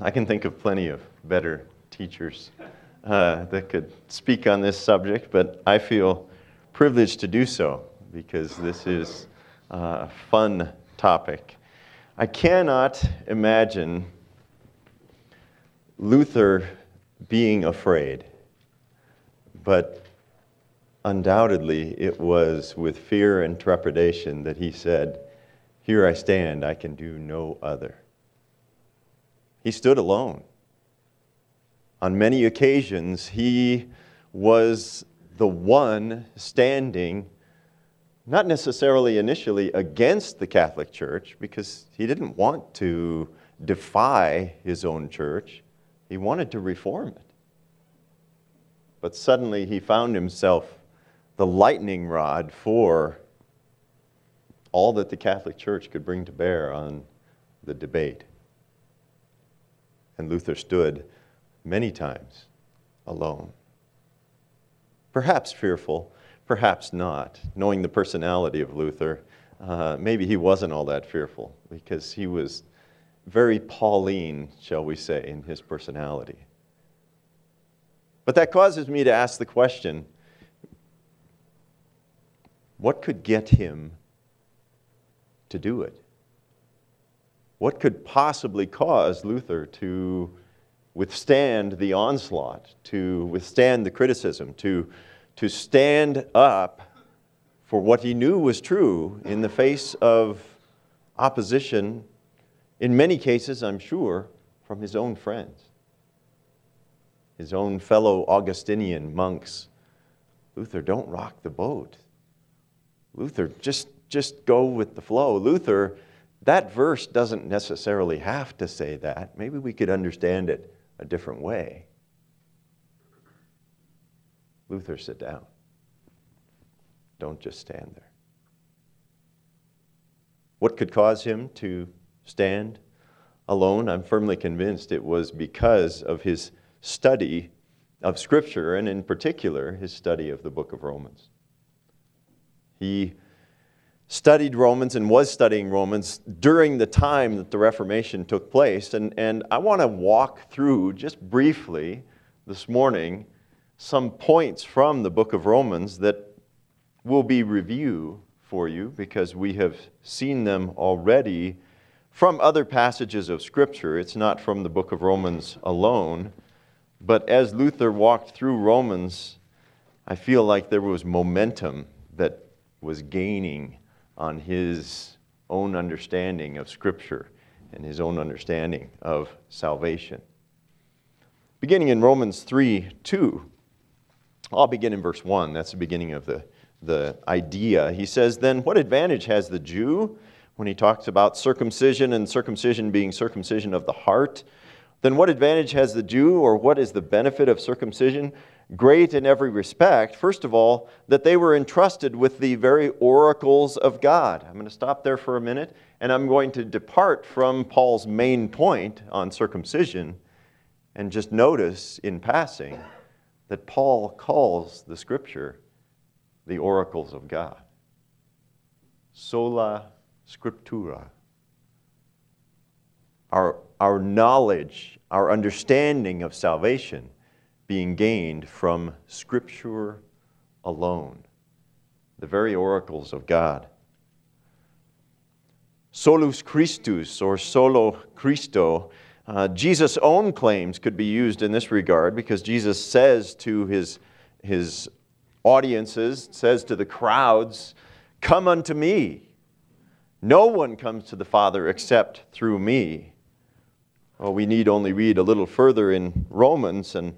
I can think of plenty of better teachers uh, that could speak on this subject, but I feel privileged to do so because this is a fun topic. I cannot imagine Luther being afraid, but undoubtedly it was with fear and trepidation that he said, Here I stand, I can do no other. He stood alone. On many occasions, he was the one standing, not necessarily initially against the Catholic Church, because he didn't want to defy his own church, he wanted to reform it. But suddenly he found himself the lightning rod for all that the Catholic Church could bring to bear on the debate. And Luther stood many times alone. Perhaps fearful, perhaps not. Knowing the personality of Luther, uh, maybe he wasn't all that fearful because he was very Pauline, shall we say, in his personality. But that causes me to ask the question what could get him to do it? What could possibly cause Luther to withstand the onslaught, to withstand the criticism, to, to stand up for what he knew was true in the face of opposition, in many cases, I'm sure, from his own friends, his own fellow Augustinian monks. Luther, don't rock the boat. Luther, just, just go with the flow. Luther, that verse doesn't necessarily have to say that. Maybe we could understand it a different way. Luther, sit down. Don't just stand there. What could cause him to stand alone? I'm firmly convinced it was because of his study of Scripture, and in particular, his study of the book of Romans. He studied Romans and was studying Romans during the time that the Reformation took place. And, and I want to walk through just briefly this morning some points from the book of Romans that will be review for you because we have seen them already from other passages of Scripture. It's not from the book of Romans alone. But as Luther walked through Romans, I feel like there was momentum that was gaining on his own understanding of Scripture and his own understanding of salvation. Beginning in Romans 3 2, I'll begin in verse 1. That's the beginning of the, the idea. He says, Then what advantage has the Jew when he talks about circumcision and circumcision being circumcision of the heart? Then what advantage has the Jew, or what is the benefit of circumcision? Great in every respect. First of all, that they were entrusted with the very oracles of God. I'm going to stop there for a minute, and I'm going to depart from Paul's main point on circumcision and just notice in passing that Paul calls the scripture the oracles of God. Sola scriptura. Our, our knowledge, our understanding of salvation being gained from Scripture alone, the very oracles of God. Solus Christus or solo Christo, uh, Jesus' own claims could be used in this regard because Jesus says to his, his audiences, says to the crowds, Come unto me. No one comes to the Father except through me. Well, we need only read a little further in Romans and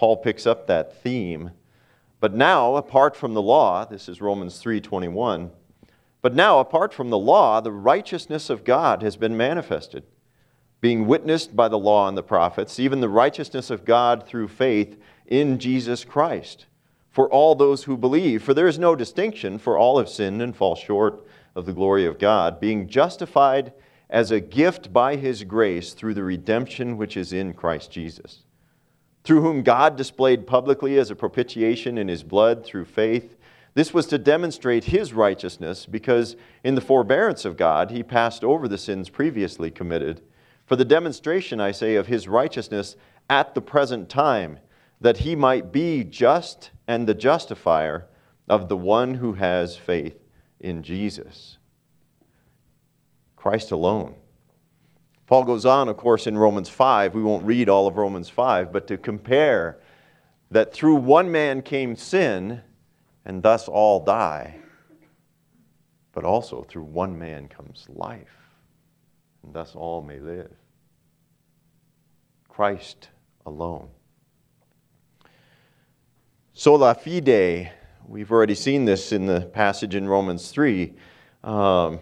Paul picks up that theme. But now, apart from the law, this is Romans 3:21. But now, apart from the law, the righteousness of God has been manifested, being witnessed by the law and the prophets, even the righteousness of God through faith in Jesus Christ, for all those who believe. For there is no distinction, for all have sinned and fall short of the glory of God, being justified as a gift by his grace through the redemption which is in Christ Jesus through whom God displayed publicly as a propitiation in his blood through faith. This was to demonstrate his righteousness because in the forbearance of God he passed over the sins previously committed For the demonstration, I say, of his righteousness at the present time, that he might be just and the justifier of the one who has faith in Jesus. Christ alone. Paul goes on, of course, in Romans 5. We won't read all of Romans 5, but to compare that through one man came sin, and thus all die, but also through one man comes life, and thus all may live. Christ alone. Sola fide, we've already seen this in the passage in Romans 3. Um,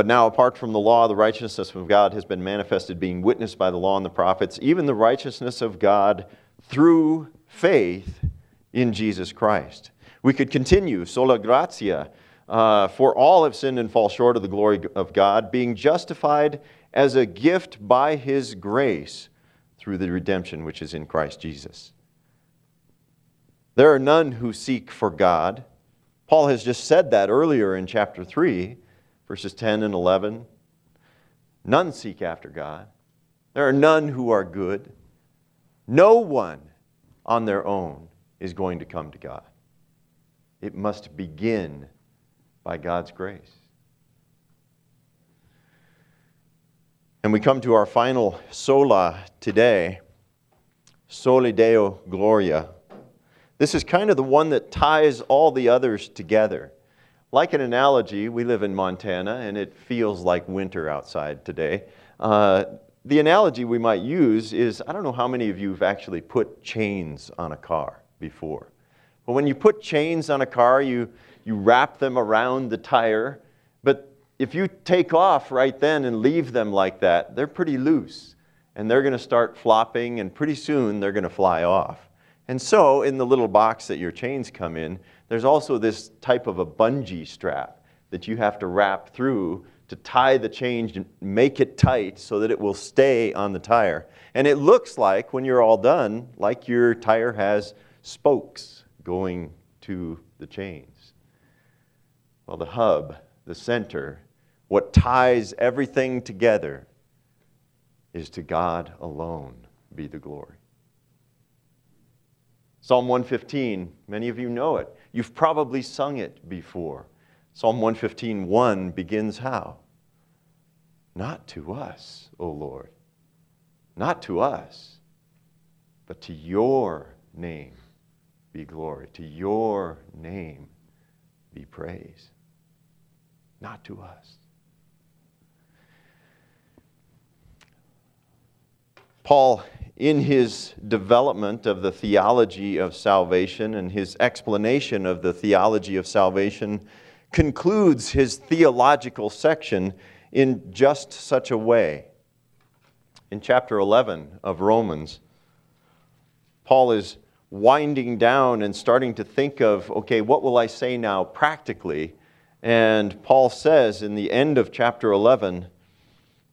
But now, apart from the law, the righteousness of God has been manifested, being witnessed by the law and the prophets, even the righteousness of God through faith in Jesus Christ. We could continue, sola gratia, uh, for all have sinned and fall short of the glory of God, being justified as a gift by his grace through the redemption which is in Christ Jesus. There are none who seek for God. Paul has just said that earlier in chapter 3 verses 10 and 11. None seek after God. There are none who are good. No one on their own is going to come to God. It must begin by God's grace. And we come to our final sola today, Soli Deo Gloria. This is kind of the one that ties all the others together. Like an analogy, we live in Montana and it feels like winter outside today. Uh, the analogy we might use is I don't know how many of you have actually put chains on a car before. But when you put chains on a car, you, you wrap them around the tire. But if you take off right then and leave them like that, they're pretty loose. And they're going to start flopping, and pretty soon they're going to fly off. And so, in the little box that your chains come in, there's also this type of a bungee strap that you have to wrap through to tie the chain and make it tight so that it will stay on the tire. And it looks like, when you're all done, like your tire has spokes going to the chains. Well, the hub, the center, what ties everything together is to God alone be the glory. Psalm 115, many of you know it. You've probably sung it before. Psalm 115, 1 begins how? Not to us, O Lord. Not to us, but to your name be glory. To your name be praise. Not to us. Paul in his development of the theology of salvation and his explanation of the theology of salvation, concludes his theological section in just such a way. In chapter 11 of Romans, Paul is winding down and starting to think of, okay, what will I say now practically? And Paul says in the end of chapter 11,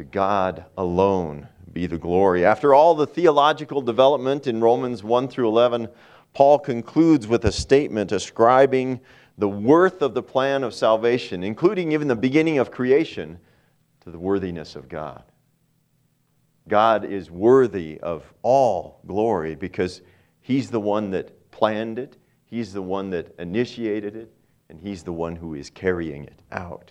To God alone be the glory. After all the theological development in Romans 1 through 11, Paul concludes with a statement ascribing the worth of the plan of salvation, including even the beginning of creation, to the worthiness of God. God is worthy of all glory because He's the one that planned it, He's the one that initiated it, and He's the one who is carrying it out.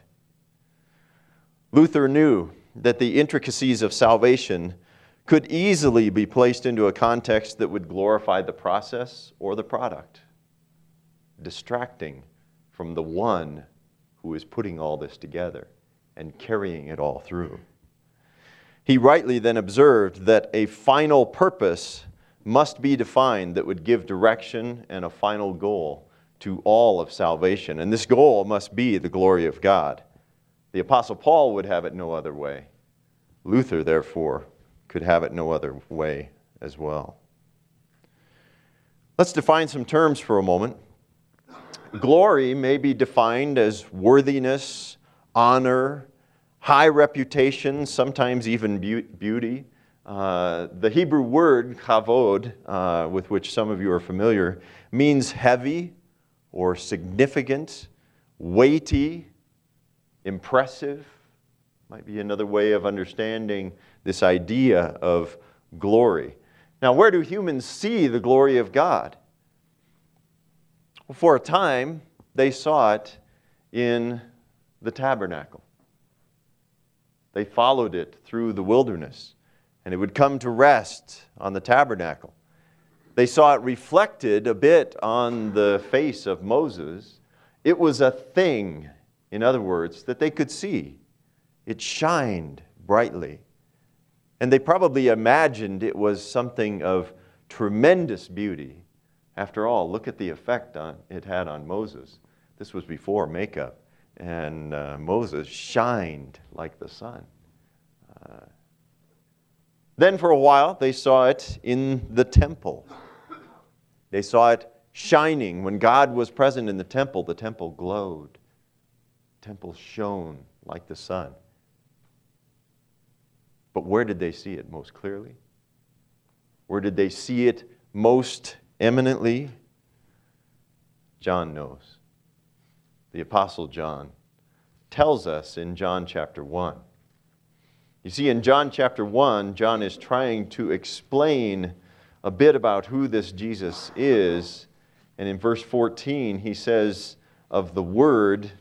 Luther knew that the intricacies of salvation could easily be placed into a context that would glorify the process or the product, distracting from the one who is putting all this together and carrying it all through. He rightly then observed that a final purpose must be defined that would give direction and a final goal to all of salvation. And this goal must be the glory of God. The Apostle Paul would have it no other way. Luther, therefore, could have it no other way as well. Let's define some terms for a moment. Glory may be defined as worthiness, honor, high reputation, sometimes even beauty. Uh, the Hebrew word kavod, uh, with which some of you are familiar, means heavy or significant, weighty, impressive. Might be another way of understanding this idea of glory. Now, where do humans see the glory of God? Well, for a time, they saw it in the tabernacle. They followed it through the wilderness, and it would come to rest on the tabernacle. They saw it reflected a bit on the face of Moses. It was a thing, in other words, that they could see. It shined brightly. And they probably imagined it was something of tremendous beauty. After all, look at the effect on, it had on Moses. This was before makeup and uh, Moses shined like the sun. Uh, then, for a while, they saw it in the temple. They saw it shining. When God was present in the temple, the temple glowed, temple shone like the sun. But where did they see it most clearly? Where did they see it most eminently? John knows the Apostle John, tells us in John chapter 1. You see, in John chapter 1, John is trying to explain a bit about who this Jesus is. And in verse 14, he says of the Word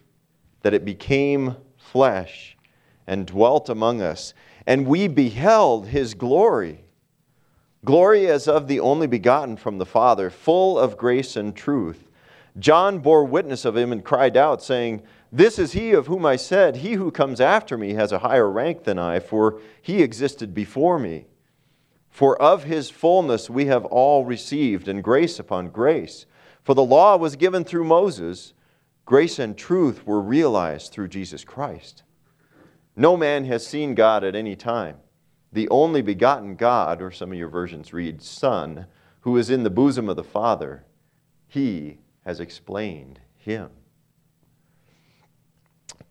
that it became flesh and dwelt among us, and we beheld his glory. Glory as of the only begotten from the Father, full of grace and truth. John bore witness of him and cried out, saying, This is he of whom I said, He who comes after me has a higher rank than I, for he existed before me. For of his fullness we have all received, and grace upon grace. For the law was given through Moses, grace and truth were realized through Jesus Christ. No man has seen God at any time. The only begotten God, or some of your versions read Son, who is in the bosom of the Father, he has explained him.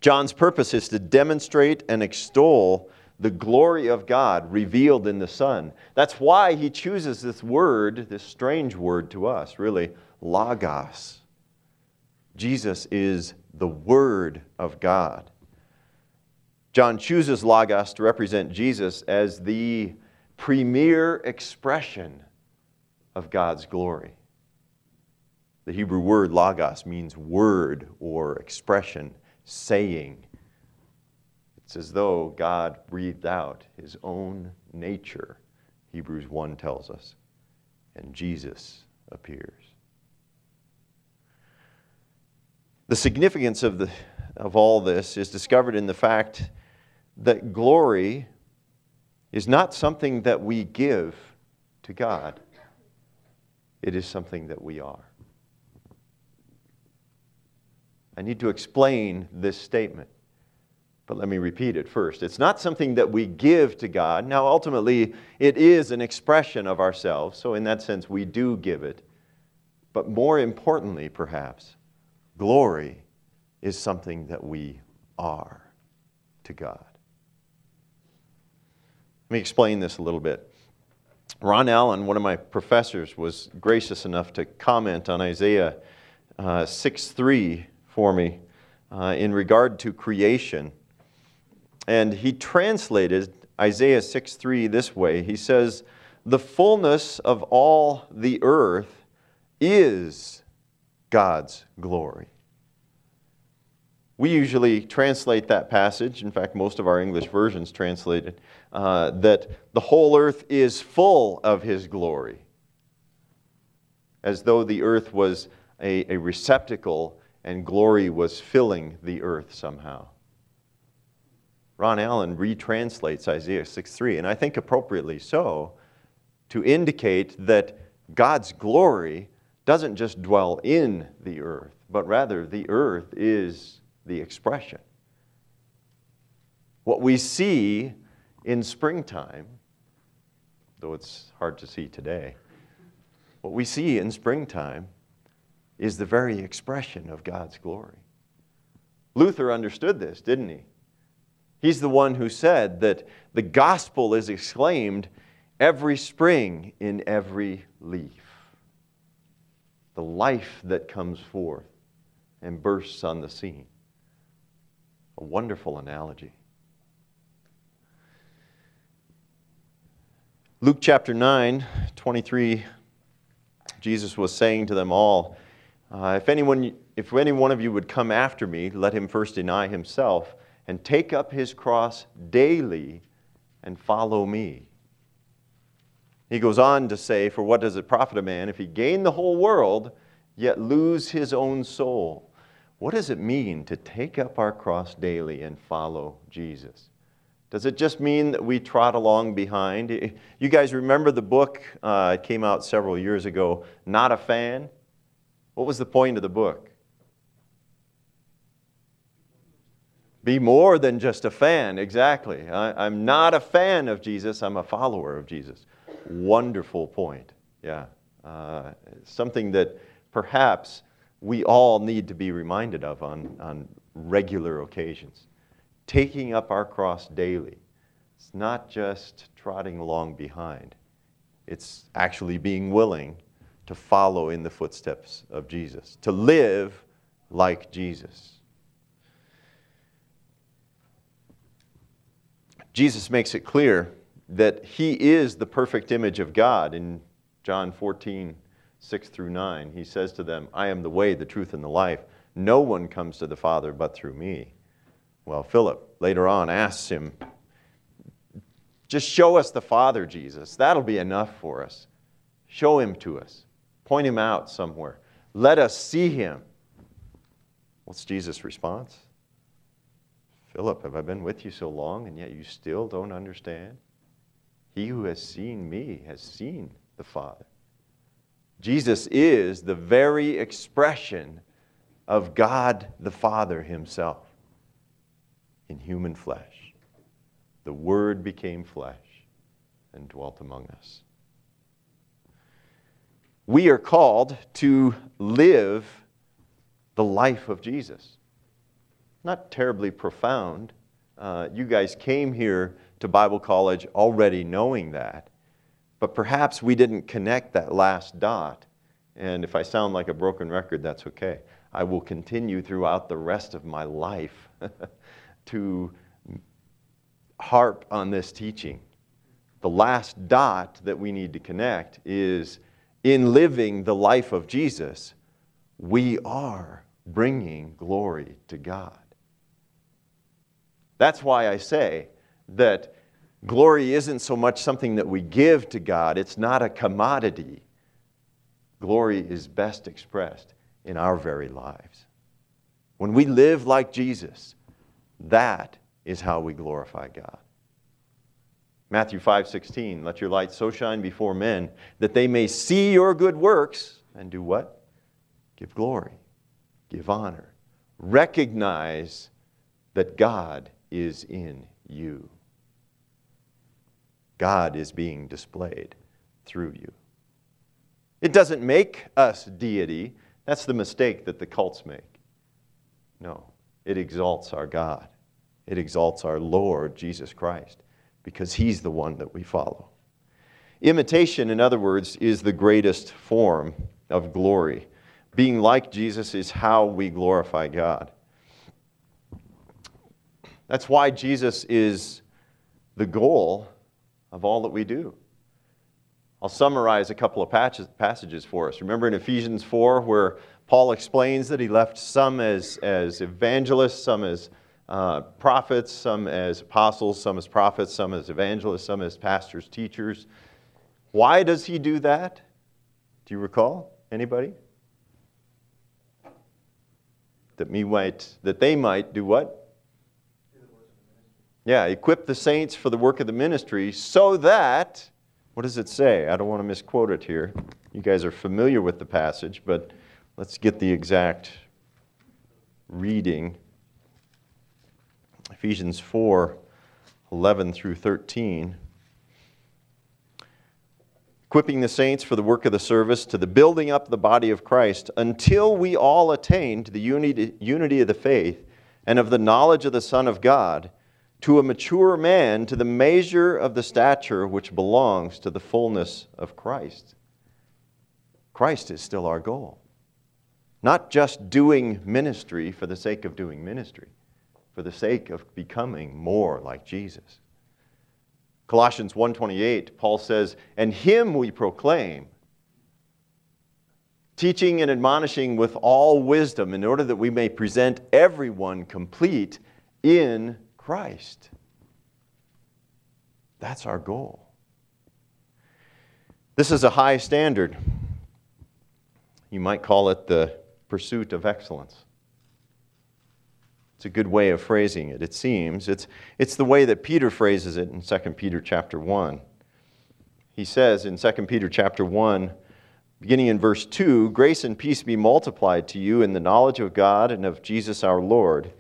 John's purpose is to demonstrate and extol the glory of God revealed in the Son. That's why he chooses this word, this strange word to us, really, logos. Jesus is the Word of God. John chooses logos to represent Jesus as the premier expression of God's glory. The Hebrew word logos means word or expression, saying. It's as though God breathed out his own nature, Hebrews 1 tells us, and Jesus appears. The significance of, the, of all this is discovered in the fact that glory is not something that we give to God, it is something that we are. I need to explain this statement. But let me repeat it first. It's not something that we give to God. Now, ultimately, it is an expression of ourselves, so in that sense, we do give it. But more importantly, perhaps, glory is something that we are to God. Let me explain this a little bit. Ron Allen, one of my professors, was gracious enough to comment on Isaiah uh, 6 3 for me uh, in regard to creation. And he translated Isaiah 6 3 this way He says, The fullness of all the earth is God's glory. We usually translate that passage, in fact, most of our English versions translate it, uh, that the whole earth is full of His glory, as though the earth was a, a receptacle and glory was filling the earth somehow. Ron Allen retranslates Isaiah 6:3, and I think appropriately so, to indicate that God's glory doesn't just dwell in the earth, but rather the earth is the expression. What we see in springtime, though it's hard to see today, what we see in springtime is the very expression of God's glory. Luther understood this, didn't he? He's the one who said that the gospel is exclaimed every spring in every leaf. The life that comes forth and bursts on the scene. A wonderful analogy. Luke chapter 9, 23, Jesus was saying to them all, uh, if, anyone, if any one of you would come after me, let him first deny himself and take up his cross daily and follow me. He goes on to say, For what does it profit a man if he gain the whole world, yet lose his own soul? What does it mean to take up our cross daily and follow Jesus? Does it just mean that we trot along behind? You guys remember the book, uh, it came out several years ago, Not a Fan? What was the point of the book? Be more than just a fan, exactly. I, am not a fan of Jesus, I'm a follower of Jesus. Wonderful point, yeah. Uh, something that perhaps we all need to be reminded of on, on regular occasions taking up our cross daily. It's not just trotting along behind, it's actually being willing to follow in the footsteps of Jesus, to live like Jesus. Jesus makes it clear that he is the perfect image of God in John 14, 6 through 9. He says to them, I am the way, the truth, and the life. No one comes to the Father but through me. Well, Philip later on asks him, Just show us the Father, Jesus. That'll be enough for us. Show him to us. Point him out somewhere. Let us see him. What's Jesus' response? Philip, have I been with you so long and yet you still don't understand? He who has seen me has seen the Father. Jesus is the very expression of God the Father Himself in human flesh. The Word became flesh and dwelt among us. We are called to live the life of Jesus. Not terribly profound. Uh, you guys came here to Bible college already knowing that, but perhaps we didn't connect that last dot. And if I sound like a broken record, that's okay. I will continue throughout the rest of my life to harp on this teaching. The last dot that we need to connect is in living the life of Jesus, we are bringing glory to God. That's why I say that glory isn't so much something that we give to God, it's not a commodity. Glory is best expressed in our very lives. When we live like Jesus, that is how we glorify God. Matthew 5:16, let your light so shine before men that they may see your good works and do what? Give glory, give honor, recognize that God is in you. God is being displayed through you. It doesn't make us deity. That's the mistake that the cults make. No. It exalts our God. It exalts our Lord Jesus Christ because He's the one that we follow. Imitation, in other words, is the greatest form of glory. Being like Jesus is how we glorify God. That's why Jesus is the goal of all that we do. I'll summarize a couple of passages for us. Remember in Ephesians 4, where Paul explains that he left some as, as evangelists, some as uh, prophets, some as apostles, some as prophets, some as evangelists, some as pastors, teachers. Why does he do that? Do you recall? Anybody? That me might that they might do what? Yeah, equip the saints for the work of the ministry so that what does it say? I don't want to misquote it here. You guys are familiar with the passage, but Let's get the exact reading. Ephesians 4 11 through 13. Equipping the saints for the work of the service to the building up the body of Christ until we all attain to the unity, unity of the faith and of the knowledge of the Son of God, to a mature man, to the measure of the stature which belongs to the fullness of Christ. Christ is still our goal. Not just doing ministry for the sake of doing ministry, for the sake of becoming more like Jesus. Colossians 1:28 Paul says, "And him we proclaim, teaching and admonishing with all wisdom in order that we may present everyone complete in Christ." That's our goal. This is a high standard. You might call it the pursuit of excellence. It's a good way of phrasing it, it seems. It's, it's the way that Peter phrases it in 2 Peter chapter 1. He says in 2 Peter chapter 1, beginning in verse 2, grace and peace be multiplied to you in the knowledge of God and of Jesus our Lord,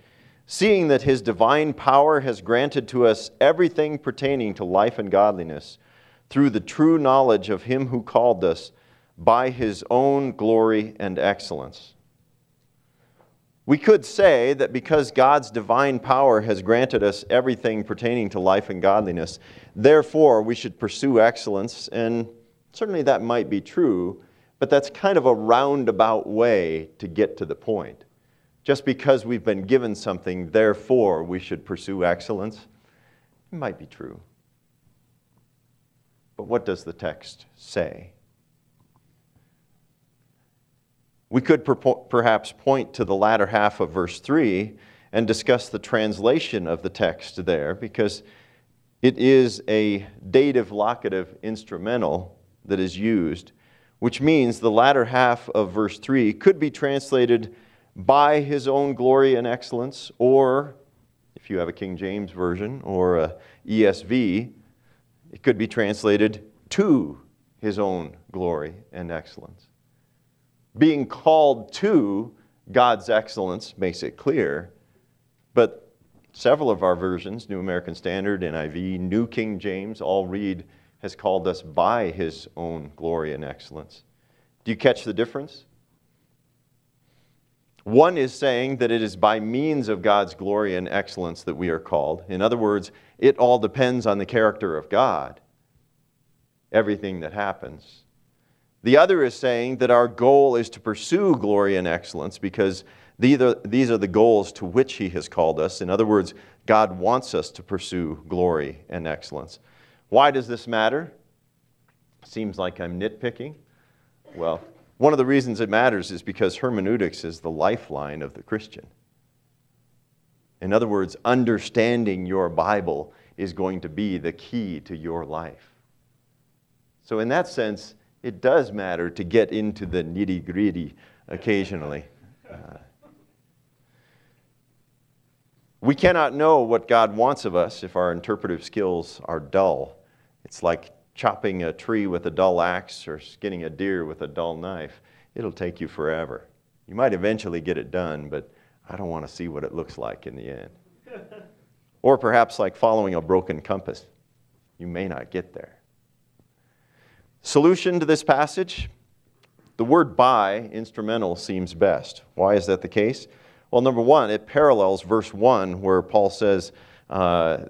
seeing that his divine power has granted to us everything pertaining to life and godliness through the true knowledge of him who called us by his own glory and excellence. We could say that because God's divine power has granted us everything pertaining to life and godliness, therefore we should pursue excellence, and certainly that might be true, but that's kind of a roundabout way to get to the point. Just because we've been given something, therefore we should pursue excellence, it might be true. But what does the text say? We could perhaps point to the latter half of verse 3 and discuss the translation of the text there because it is a dative locative instrumental that is used, which means the latter half of verse 3 could be translated by his own glory and excellence, or if you have a King James Version or a ESV, it could be translated to his own glory and excellence being called to God's excellence makes it clear, but several of our versions, New American Standard, NIV, New King James, all read, has called us by his own glory and excellence. Do you catch the difference? One is saying that it is by means of God's glory and excellence that we are called. In other words, it all depends on the character of God, everything that happens. The other is saying that our goal is to pursue glory and excellence because these are, the goals to which He has called us. In other words, God wants us to pursue glory and excellence. Why does this matter? Seems like I'm nitpicking. Well, one of the reasons it matters is because hermeneutics is the lifeline of the Christian. In other words, understanding your Bible is going to be the key to your life. So, in that sense, it does matter to get into the nitty gritty occasionally. Uh, we cannot know what God wants of us if our interpretive skills are dull. It's like chopping a tree with a dull axe or skinning a deer with a dull knife. It'll take you forever. You might eventually get it done, but I don't want to see what it looks like in the end. or perhaps like following a broken compass. You may not get there. Solution to this passage? The word by, instrumental, seems best. Why is that the case? Well, number one, it parallels verse 1 where Paul says, uh,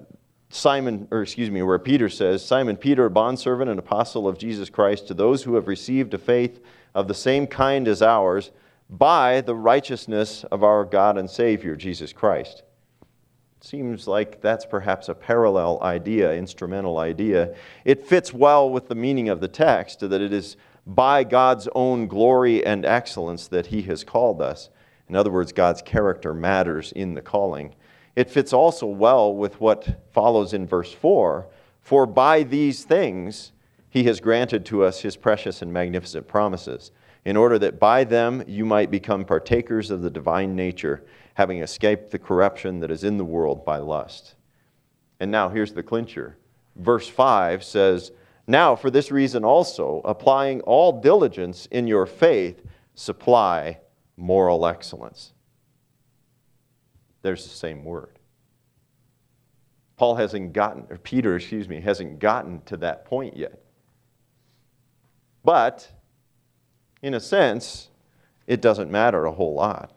Simon, or excuse me, where Peter says, Simon Peter, a bondservant and apostle of Jesus Christ, to those who have received a faith of the same kind as ours, by the righteousness of our God and Savior, Jesus Christ. Seems like that's perhaps a parallel idea, instrumental idea. It fits well with the meaning of the text that it is by God's own glory and excellence that He has called us. In other words, God's character matters in the calling. It fits also well with what follows in verse 4 For by these things He has granted to us His precious and magnificent promises, in order that by them you might become partakers of the divine nature having escaped the corruption that is in the world by lust. And now here's the clincher. Verse 5 says, Now for this reason also, applying all diligence in your faith, supply moral excellence. There's the same word. Paul hasn't gotten, or Peter, excuse me, hasn't gotten to that point yet. But, in a sense, it doesn't matter a whole lot.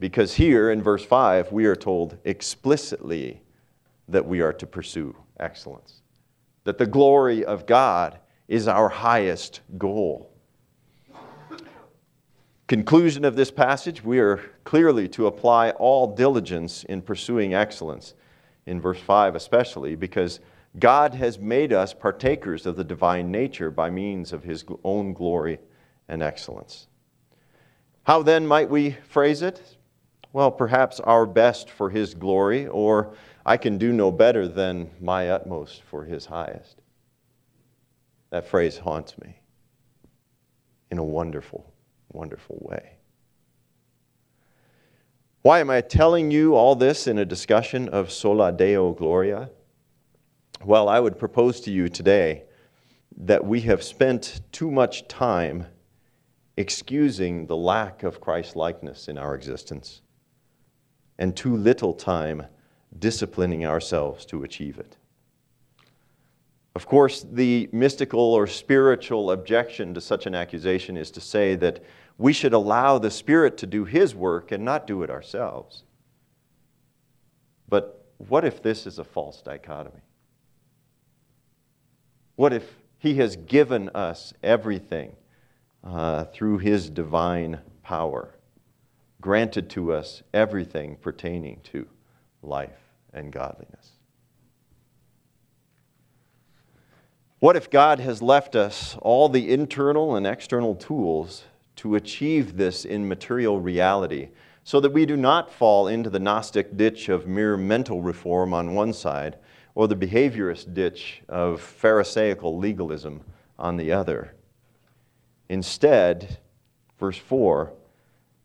Because here in verse 5, we are told explicitly that we are to pursue excellence, that the glory of God is our highest goal. Conclusion of this passage we are clearly to apply all diligence in pursuing excellence, in verse 5 especially, because God has made us partakers of the divine nature by means of his own glory and excellence. How then might we phrase it? Well, perhaps our best for his glory, or I can do no better than my utmost for his highest. That phrase haunts me in a wonderful, wonderful way. Why am I telling you all this in a discussion of sola deo gloria? Well, I would propose to you today that we have spent too much time excusing the lack of Christ likeness in our existence and too little time disciplining ourselves to achieve it. Of course, the mystical or spiritual objection to such an accusation is to say that we should allow the Spirit to do His work and not do it ourselves. But what if this is a false dichotomy? What if He has given us everything uh, through His divine power, granted to us everything pertaining to life and godliness? What if God has left us all the internal and external tools to achieve this in material reality so that we do not fall into the Gnostic ditch of mere mental reform on one side or the behaviorist ditch of Pharisaical legalism on the other. Instead, verse 4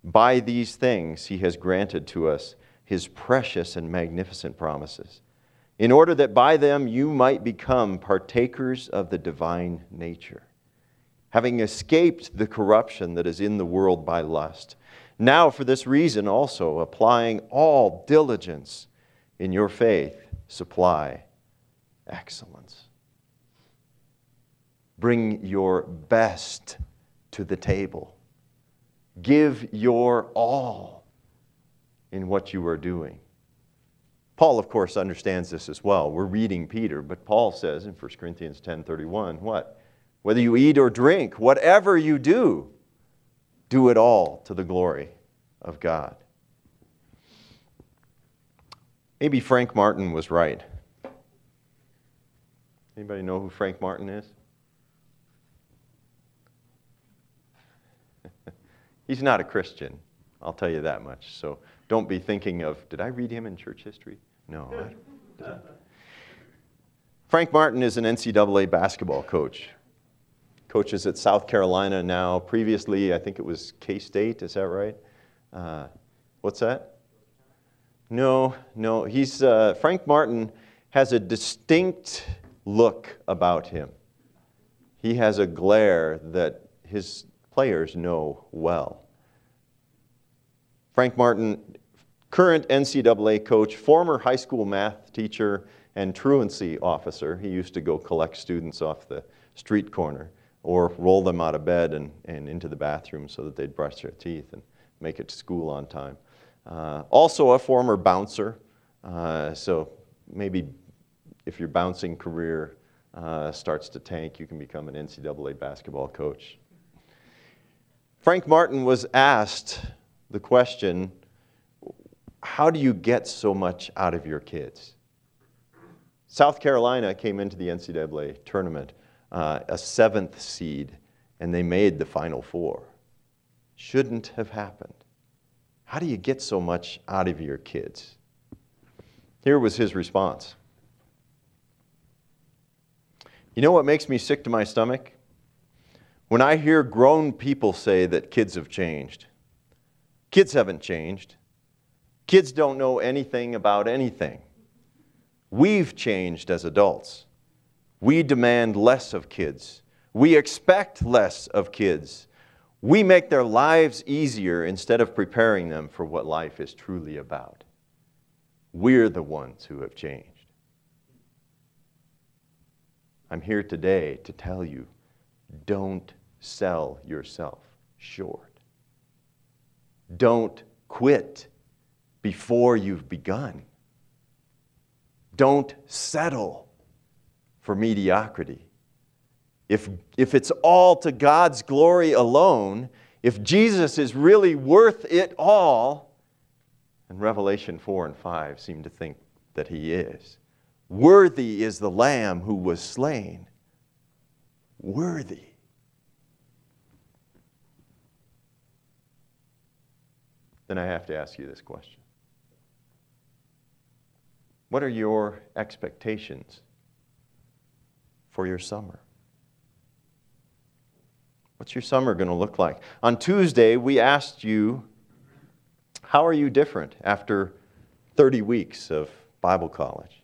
by these things he has granted to us his precious and magnificent promises, in order that by them you might become partakers of the divine nature, having escaped the corruption that is in the world by lust. Now, for this reason also, applying all diligence in your faith, supply excellence. Bring your best to the table. Give your all in what you are doing. Paul, of course, understands this as well. We're reading Peter, but Paul says in 1 Corinthians 10:31, what? Whether you eat or drink, whatever you do, do it all to the glory of God. Maybe Frank Martin was right. Anybody know who Frank Martin is? He's not a Christian, I'll tell you that much. So don't be thinking of, did I read him in church history? No. Frank Martin is an NCAA basketball coach. Coaches at South Carolina now. Previously, I think it was K State, is that right? Uh, what's that? No, no. He's, uh, Frank Martin has a distinct look about him. He has a glare that his players know well. Frank Martin, current NCAA coach, former high school math teacher, and truancy officer. He used to go collect students off the street corner or roll them out of bed and, and into the bathroom so that they'd brush their teeth and make it to school on time. Uh, also, a former bouncer. Uh, so maybe if your bouncing career uh, starts to tank, you can become an NCAA basketball coach. Frank Martin was asked the question how do you get so much out of your kids? South Carolina came into the NCAA tournament uh, a seventh seed, and they made the Final Four. Shouldn't have happened. How do you get so much out of your kids? Here was his response you know what makes me sick to my stomach? When I hear grown people say that kids have changed. Kids haven't changed. Kids don't know anything about anything. We've changed as adults. We demand less of kids. We expect less of kids. We make their lives easier instead of preparing them for what life is truly about. We're the ones who have changed. I'm here today to tell you don't sell yourself short. Don't quit before you've begun. Don't settle for mediocrity. If, if it's all to God's glory alone, if Jesus is really worth it all, and Revelation 4 and 5 seem to think that he is, Worthy is the Lamb who was slain. Worthy. Then I have to ask you this question What are your expectations for your summer? What's your summer going to look like? On Tuesday, we asked you, How are you different after 30 weeks of Bible college?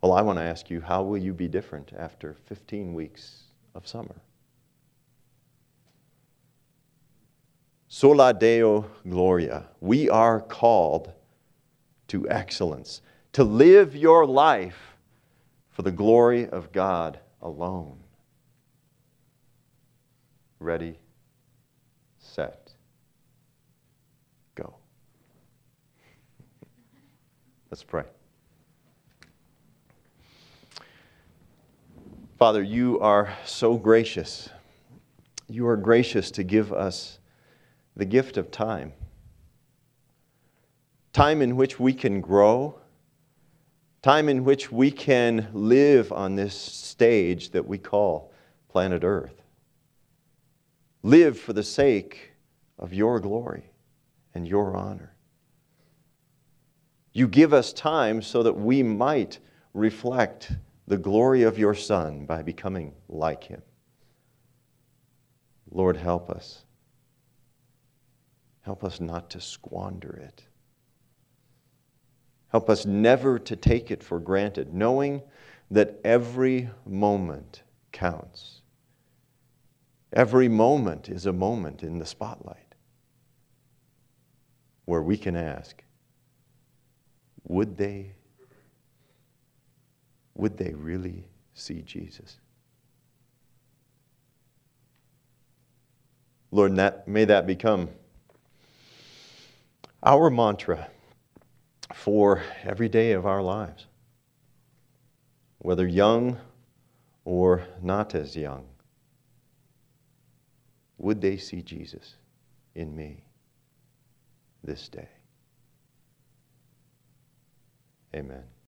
Well, I want to ask you, how will you be different after 15 weeks of summer? Sola Deo Gloria. We are called to excellence, to live your life for the glory of God alone. Ready, set, go. Let's pray. Father, you are so gracious. You are gracious to give us the gift of time. Time in which we can grow, time in which we can live on this stage that we call planet Earth. Live for the sake of your glory and your honor. You give us time so that we might reflect the glory of your Son by becoming like him. Lord, help us. Help us not to squander it. Help us never to take it for granted, knowing that every moment counts. Every moment is a moment in the spotlight where we can ask, would they would they really see Jesus? Lord, that, may that become our mantra for every day of our lives, whether young or not as young. Would they see Jesus in me this day? Amen.